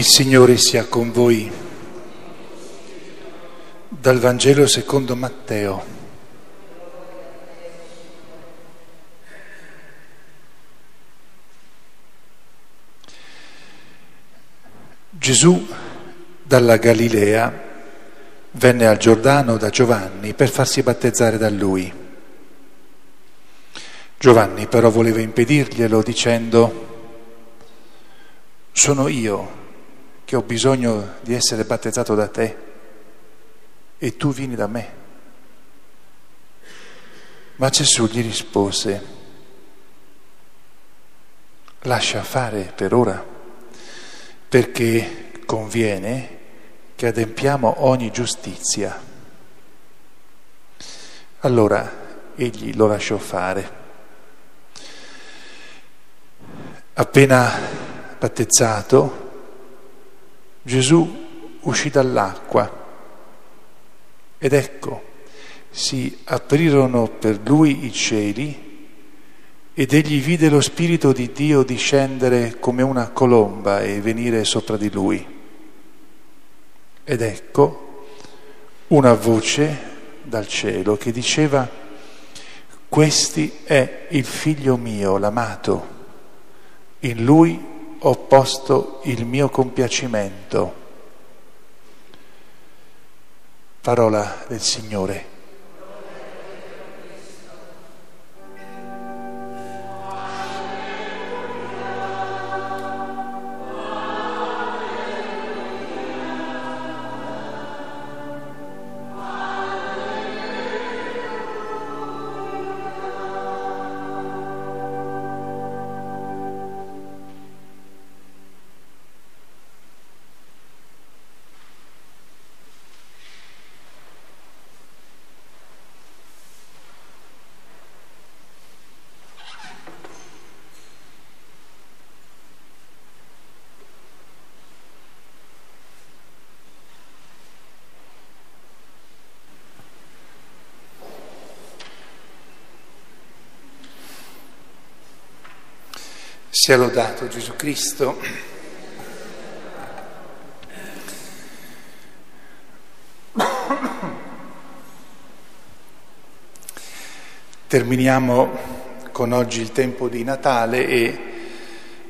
Il Signore sia con voi. Dal Vangelo secondo Matteo. Gesù dalla Galilea venne al Giordano da Giovanni per farsi battezzare da lui. Giovanni però voleva impedirglielo dicendo, sono io che ho bisogno di essere battezzato da te e tu vieni da me. Ma Gesù gli rispose, lascia fare per ora, perché conviene che adempiamo ogni giustizia. Allora egli lo lasciò fare. Appena battezzato, Gesù uscì dall'acqua ed ecco, si aprirono per lui i cieli ed egli vide lo Spirito di Dio discendere come una colomba e venire sopra di lui. Ed ecco una voce dal cielo che diceva, questi è il figlio mio, l'amato, in lui ho posto il mio compiacimento. Parola del Signore. Sia lodato Gesù Cristo. Terminiamo con oggi il tempo di Natale e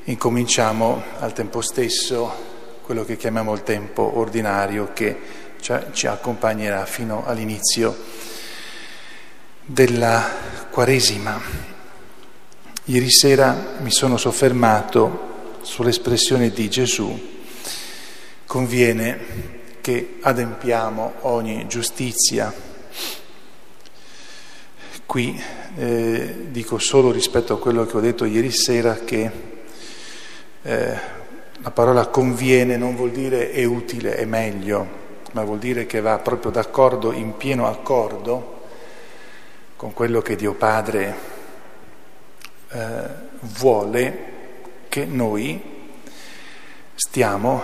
incominciamo al tempo stesso quello che chiamiamo il tempo ordinario che ci accompagnerà fino all'inizio della Quaresima. Ieri sera mi sono soffermato sull'espressione di Gesù, conviene che adempiamo ogni giustizia. Qui eh, dico solo rispetto a quello che ho detto ieri sera che eh, la parola conviene non vuol dire è utile, è meglio, ma vuol dire che va proprio d'accordo, in pieno accordo con quello che Dio Padre eh, vuole che noi stiamo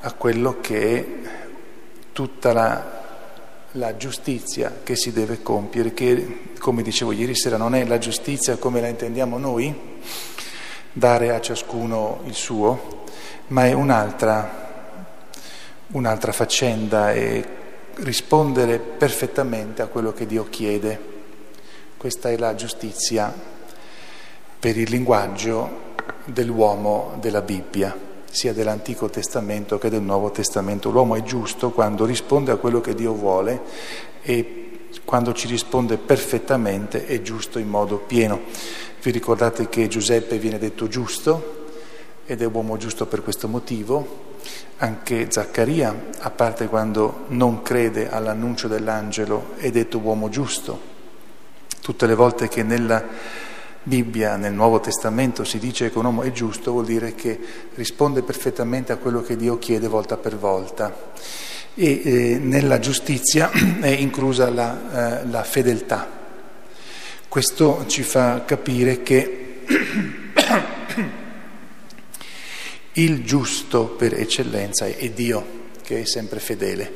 a quello che è tutta la, la giustizia che si deve compiere, che come dicevo ieri sera non è la giustizia come la intendiamo noi, dare a ciascuno il suo, ma è un'altra, un'altra faccenda e rispondere perfettamente a quello che Dio chiede. Questa è la giustizia per il linguaggio dell'uomo della Bibbia, sia dell'Antico Testamento che del Nuovo Testamento. L'uomo è giusto quando risponde a quello che Dio vuole e quando ci risponde perfettamente è giusto in modo pieno. Vi ricordate che Giuseppe viene detto giusto ed è uomo giusto per questo motivo. Anche Zaccaria, a parte quando non crede all'annuncio dell'angelo, è detto uomo giusto. Tutte le volte che nella Bibbia, nel Nuovo Testamento si dice che un uomo è giusto, vuol dire che risponde perfettamente a quello che Dio chiede volta per volta. E eh, nella giustizia è inclusa la, eh, la fedeltà. Questo ci fa capire che il giusto per eccellenza è Dio, che è sempre fedele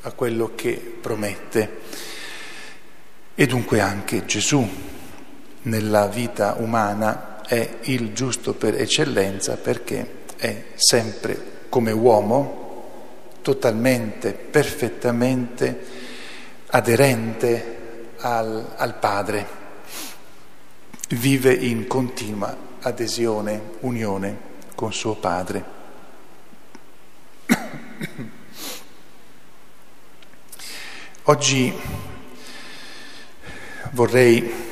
a quello che promette, e dunque anche Gesù nella vita umana è il giusto per eccellenza perché è sempre come uomo, totalmente, perfettamente aderente al, al Padre, vive in continua adesione, unione con suo Padre. Oggi vorrei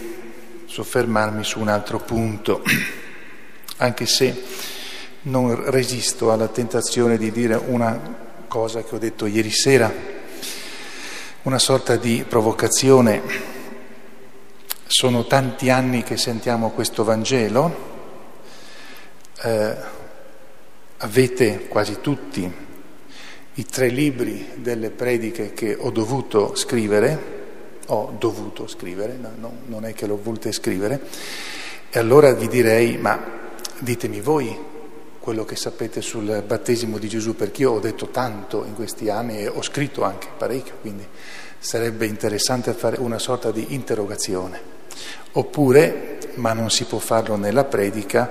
soffermarmi su un altro punto, anche se non resisto alla tentazione di dire una cosa che ho detto ieri sera, una sorta di provocazione. Sono tanti anni che sentiamo questo Vangelo, eh, avete quasi tutti i tre libri delle prediche che ho dovuto scrivere, ho dovuto scrivere, no, non è che l'ho voluto scrivere, e allora vi direi, ma ditemi voi quello che sapete sul battesimo di Gesù, perché io ho detto tanto in questi anni e ho scritto anche parecchio, quindi sarebbe interessante fare una sorta di interrogazione. Oppure, ma non si può farlo nella predica,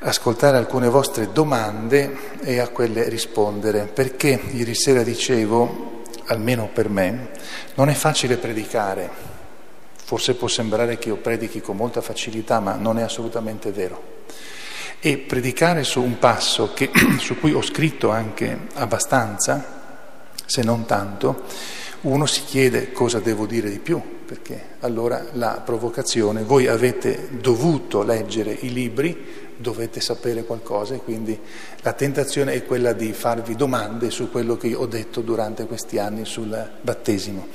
ascoltare alcune vostre domande e a quelle rispondere, perché ieri sera dicevo, almeno per me, non è facile predicare. Forse può sembrare che io predichi con molta facilità, ma non è assolutamente vero e predicare su un passo che, su cui ho scritto anche abbastanza, se non tanto, uno si chiede cosa devo dire di più, perché allora la provocazione, voi avete dovuto leggere i libri, dovete sapere qualcosa e quindi la tentazione è quella di farvi domande su quello che ho detto durante questi anni sul battesimo.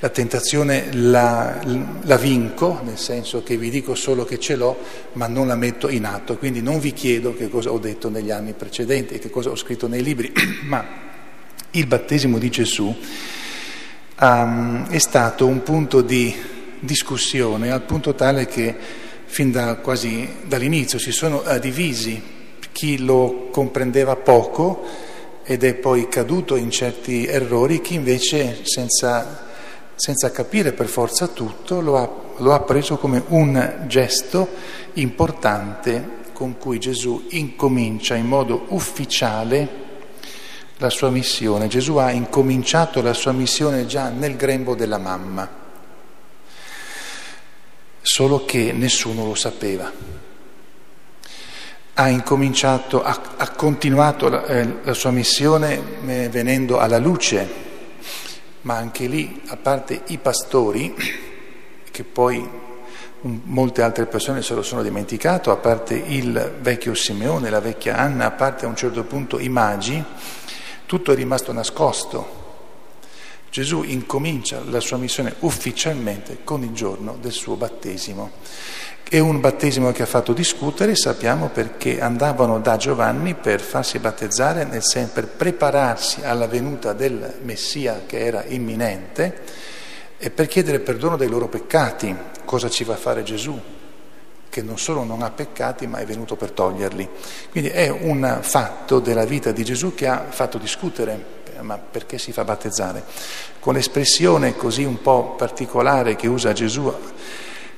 La tentazione la, la, vinco, nel senso che vi dico solo che ce l'ho, ma non la metto in atto, quindi non vi chiedo che cosa ho detto negli anni precedenti e che cosa ho scritto nei libri, ma il battesimo di Gesù um, è stato un punto di discussione al punto tale che fin da quasi dall'inizio si sono divisi chi lo comprendeva poco ed è poi caduto in certi errori, chi invece senza senza capire per forza tutto, lo ha, lo ha preso come un gesto importante con cui Gesù incomincia in modo ufficiale la sua missione. Gesù ha incominciato la sua missione già nel grembo della mamma, solo che nessuno lo sapeva. Ha incominciato, ha, ha continuato la, eh, la sua missione eh, venendo alla luce ma anche lì, a parte i pastori, che poi molte altre persone se lo sono dimenticato, a parte il vecchio Simeone, la vecchia Anna, a parte a un certo punto i magi, tutto è rimasto nascosto. Gesù incomincia la sua missione ufficialmente con il giorno del suo battesimo. È un battesimo che ha fatto discutere, sappiamo perché andavano da Giovanni per farsi battezzare, nel senso per prepararsi alla venuta del Messia che era imminente e per chiedere perdono dei loro peccati. Cosa ci va a fare Gesù? Che non solo non ha peccati, ma è venuto per toglierli. Quindi è un fatto della vita di Gesù che ha fatto discutere ma perché si fa battezzare? Con l'espressione così un po' particolare che usa Gesù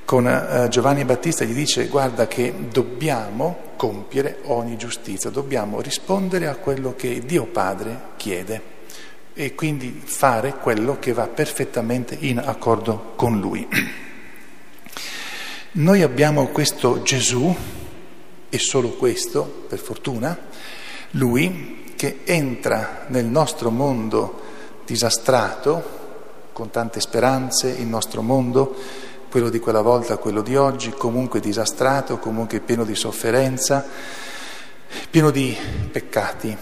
con eh, Giovanni Battista gli dice guarda che dobbiamo compiere ogni giustizia, dobbiamo rispondere a quello che Dio Padre chiede e quindi fare quello che va perfettamente in accordo con Lui. Noi abbiamo questo Gesù, e solo questo, per fortuna, Lui che entra nel nostro mondo disastrato, con tante speranze, il nostro mondo, quello di quella volta, quello di oggi, comunque disastrato, comunque pieno di sofferenza, pieno di peccati,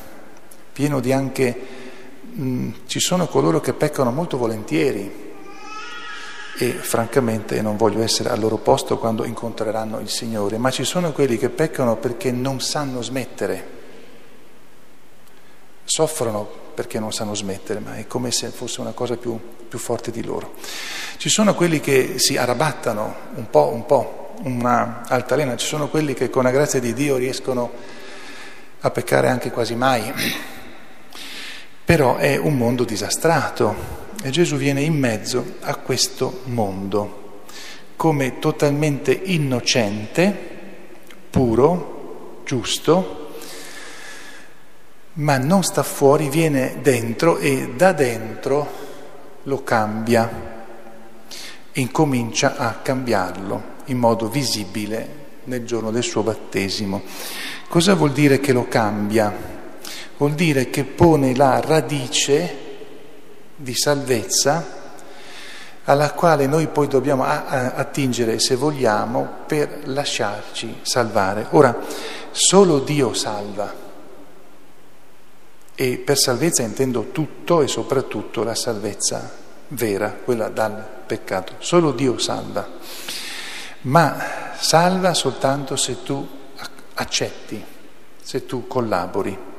pieno di anche... Mh, mm, ci sono coloro che peccano molto volentieri e francamente non voglio essere al loro posto quando incontreranno il Signore, ma ci sono quelli che peccano perché non sanno smettere, soffrono perché non sanno smettere, ma è come se fosse una cosa più, più forte di loro. Ci sono quelli che si arrabattano un po', un po', una altalena, ci sono quelli che con la grazia di Dio riescono a peccare anche quasi mai. Però è un mondo disastrato e Gesù viene in mezzo a questo mondo come totalmente innocente, puro, giusto, ma non sta fuori, viene dentro e da dentro lo cambia incomincia a cambiarlo in modo visibile nel giorno del suo battesimo. Cosa vuol dire che lo cambia? Vuol dire che pone la radice di salvezza alla quale noi poi dobbiamo attingere, se vogliamo, per lasciarci salvare. Ora, solo Dio salva. E per salvezza intendo tutto e soprattutto la salvezza vera, quella dal peccato. Solo Dio salva. Ma salva soltanto se tu accetti, se tu collabori.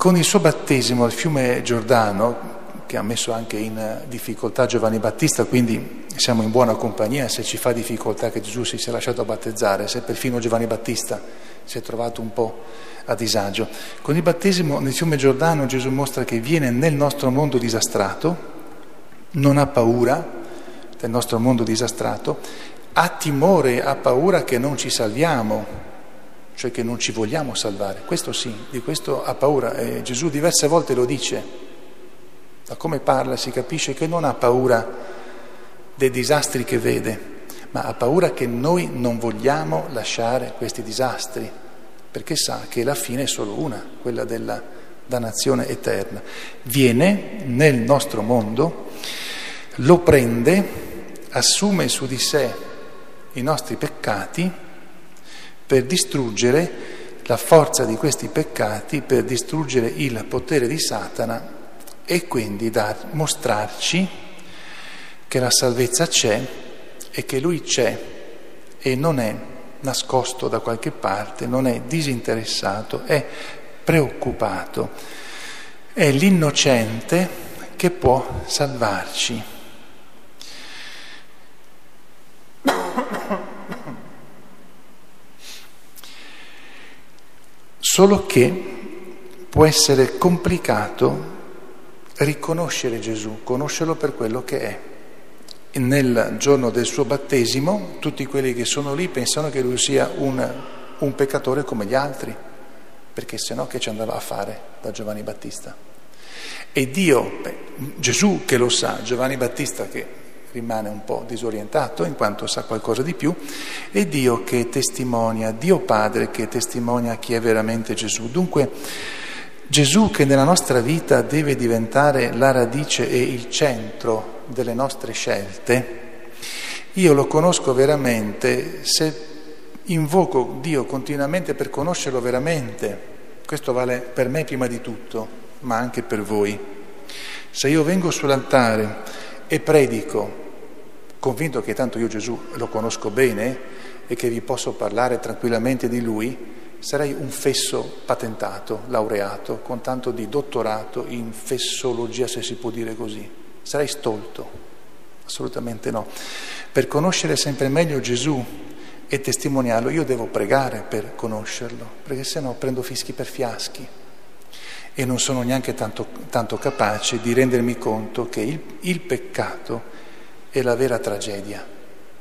Con il suo battesimo al fiume Giordano, che ha messo anche in difficoltà Giovanni Battista, quindi siamo in buona compagnia se ci fa difficoltà che Gesù si sia lasciato battezzare, se perfino Giovanni Battista si è trovato un po' a disagio. Con il battesimo nel fiume Giordano Gesù mostra che viene nel nostro mondo disastrato, non ha paura del nostro mondo disastrato, ha timore, ha paura che non ci salviamo, cioè che non ci vogliamo salvare. Questo sì, di questo ha paura. E Gesù diverse volte lo dice da come parla si capisce che non ha paura dei disastri che vede, ma ha paura che noi non vogliamo lasciare questi disastri, perché sa che la fine è solo una, quella della dannazione eterna. Viene nel nostro mondo, lo prende, assume su di sé i nostri peccati per distruggere la forza di questi peccati, per distruggere il potere di Satana e quindi da mostrarci che la salvezza c'è e che Lui c'è e non è nascosto da qualche parte, non è disinteressato, è preoccupato, è l'innocente che può salvarci. Solo che può essere complicato riconoscere Gesù, conoscerlo per quello che è. Nel giorno del suo battesimo tutti quelli che sono lì pensano che lui sia un, un peccatore come gli altri, perché se no che ci andava a fare da Giovanni Battista? E Dio, beh, Gesù che lo sa, Giovanni Battista che rimane un po' disorientato in quanto sa qualcosa di più, e Dio che testimonia, Dio Padre che testimonia chi è veramente Gesù. Dunque Gesù che nella nostra vita deve diventare la radice e il centro delle nostre scelte, io lo conosco veramente se invoco Dio continuamente per conoscerlo veramente. Questo vale per me prima di tutto, ma anche per voi. Se io vengo sull'altare e predico, convinto che tanto io Gesù lo conosco bene e che vi posso parlare tranquillamente di Lui, sarei un fesso patentato, laureato, con tanto di dottorato in fessologia, se si può dire così. Sarei stolto, assolutamente no. Per conoscere sempre meglio Gesù e testimoniarlo, io devo pregare per conoscerlo, perché se no prendo fischi per fiaschi e non sono neanche tanto, tanto capace di rendermi conto che il, il peccato è la vera tragedia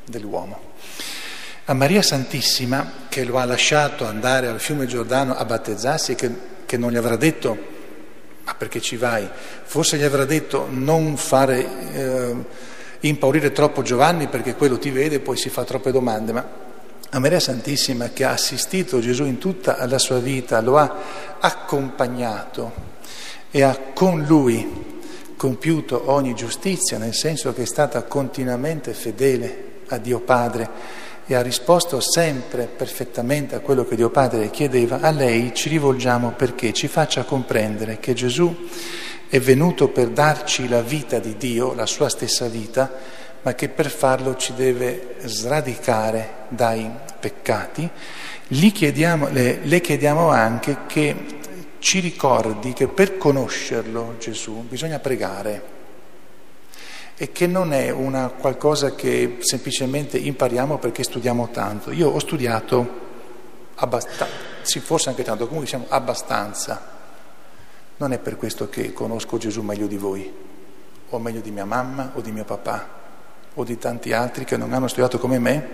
dell'uomo. A Maria Santissima, che lo ha lasciato andare al fiume Giordano a battezzarsi, che, che non gli avrà detto, ma perché ci vai? Forse gli avrà detto non fare eh, impaurire troppo Giovanni perché quello ti vede e poi si fa troppe domande, ma a Maria Santissima che ha assistito Gesù in tutta la sua vita, lo ha accompagnato e ha con lui compiuto ogni giustizia, nel senso che è stata continuamente fedele a Dio Padre e ha risposto sempre perfettamente a quello che Dio Padre chiedeva, a lei ci rivolgiamo perché ci faccia comprendere che Gesù è venuto per darci la vita di Dio, la sua stessa vita, ma che per farlo ci deve sradicare dai peccati. Chiediamo, le, le chiediamo anche che ci ricordi che per conoscerlo Gesù bisogna pregare e che non è una qualcosa che semplicemente impariamo perché studiamo tanto. Io ho studiato abbastanza, sì, forse anche tanto, comunque diciamo abbastanza. Non è per questo che conosco Gesù meglio di voi, o meglio di mia mamma o di mio papà, o di tanti altri che non hanno studiato come me,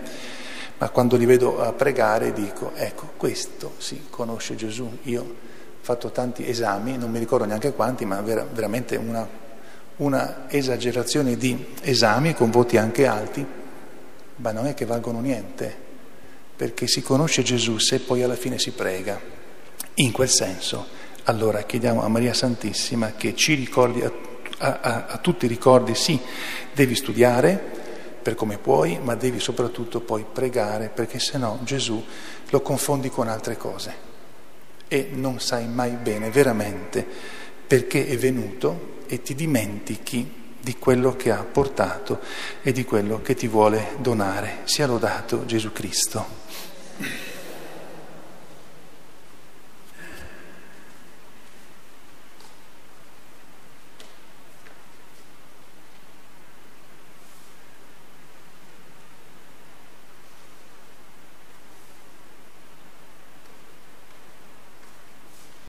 ma quando li vedo a pregare dico, ecco, questo sì, conosce Gesù, io fatto tanti esami, non mi ricordo neanche quanti, ma vera, veramente una, una esagerazione di esami con voti anche alti, ma non è che valgono niente, perché si conosce Gesù se poi alla fine si prega. In quel senso, allora chiediamo a Maria Santissima che ci ricordi, a, a, a tutti ricordi, sì, devi studiare per come puoi, ma devi soprattutto poi pregare, perché se no Gesù lo confondi con altre cose e non sai mai bene veramente perché è venuto e ti dimentichi di quello che ha portato e di quello che ti vuole donare. Sia lodato Gesù Cristo.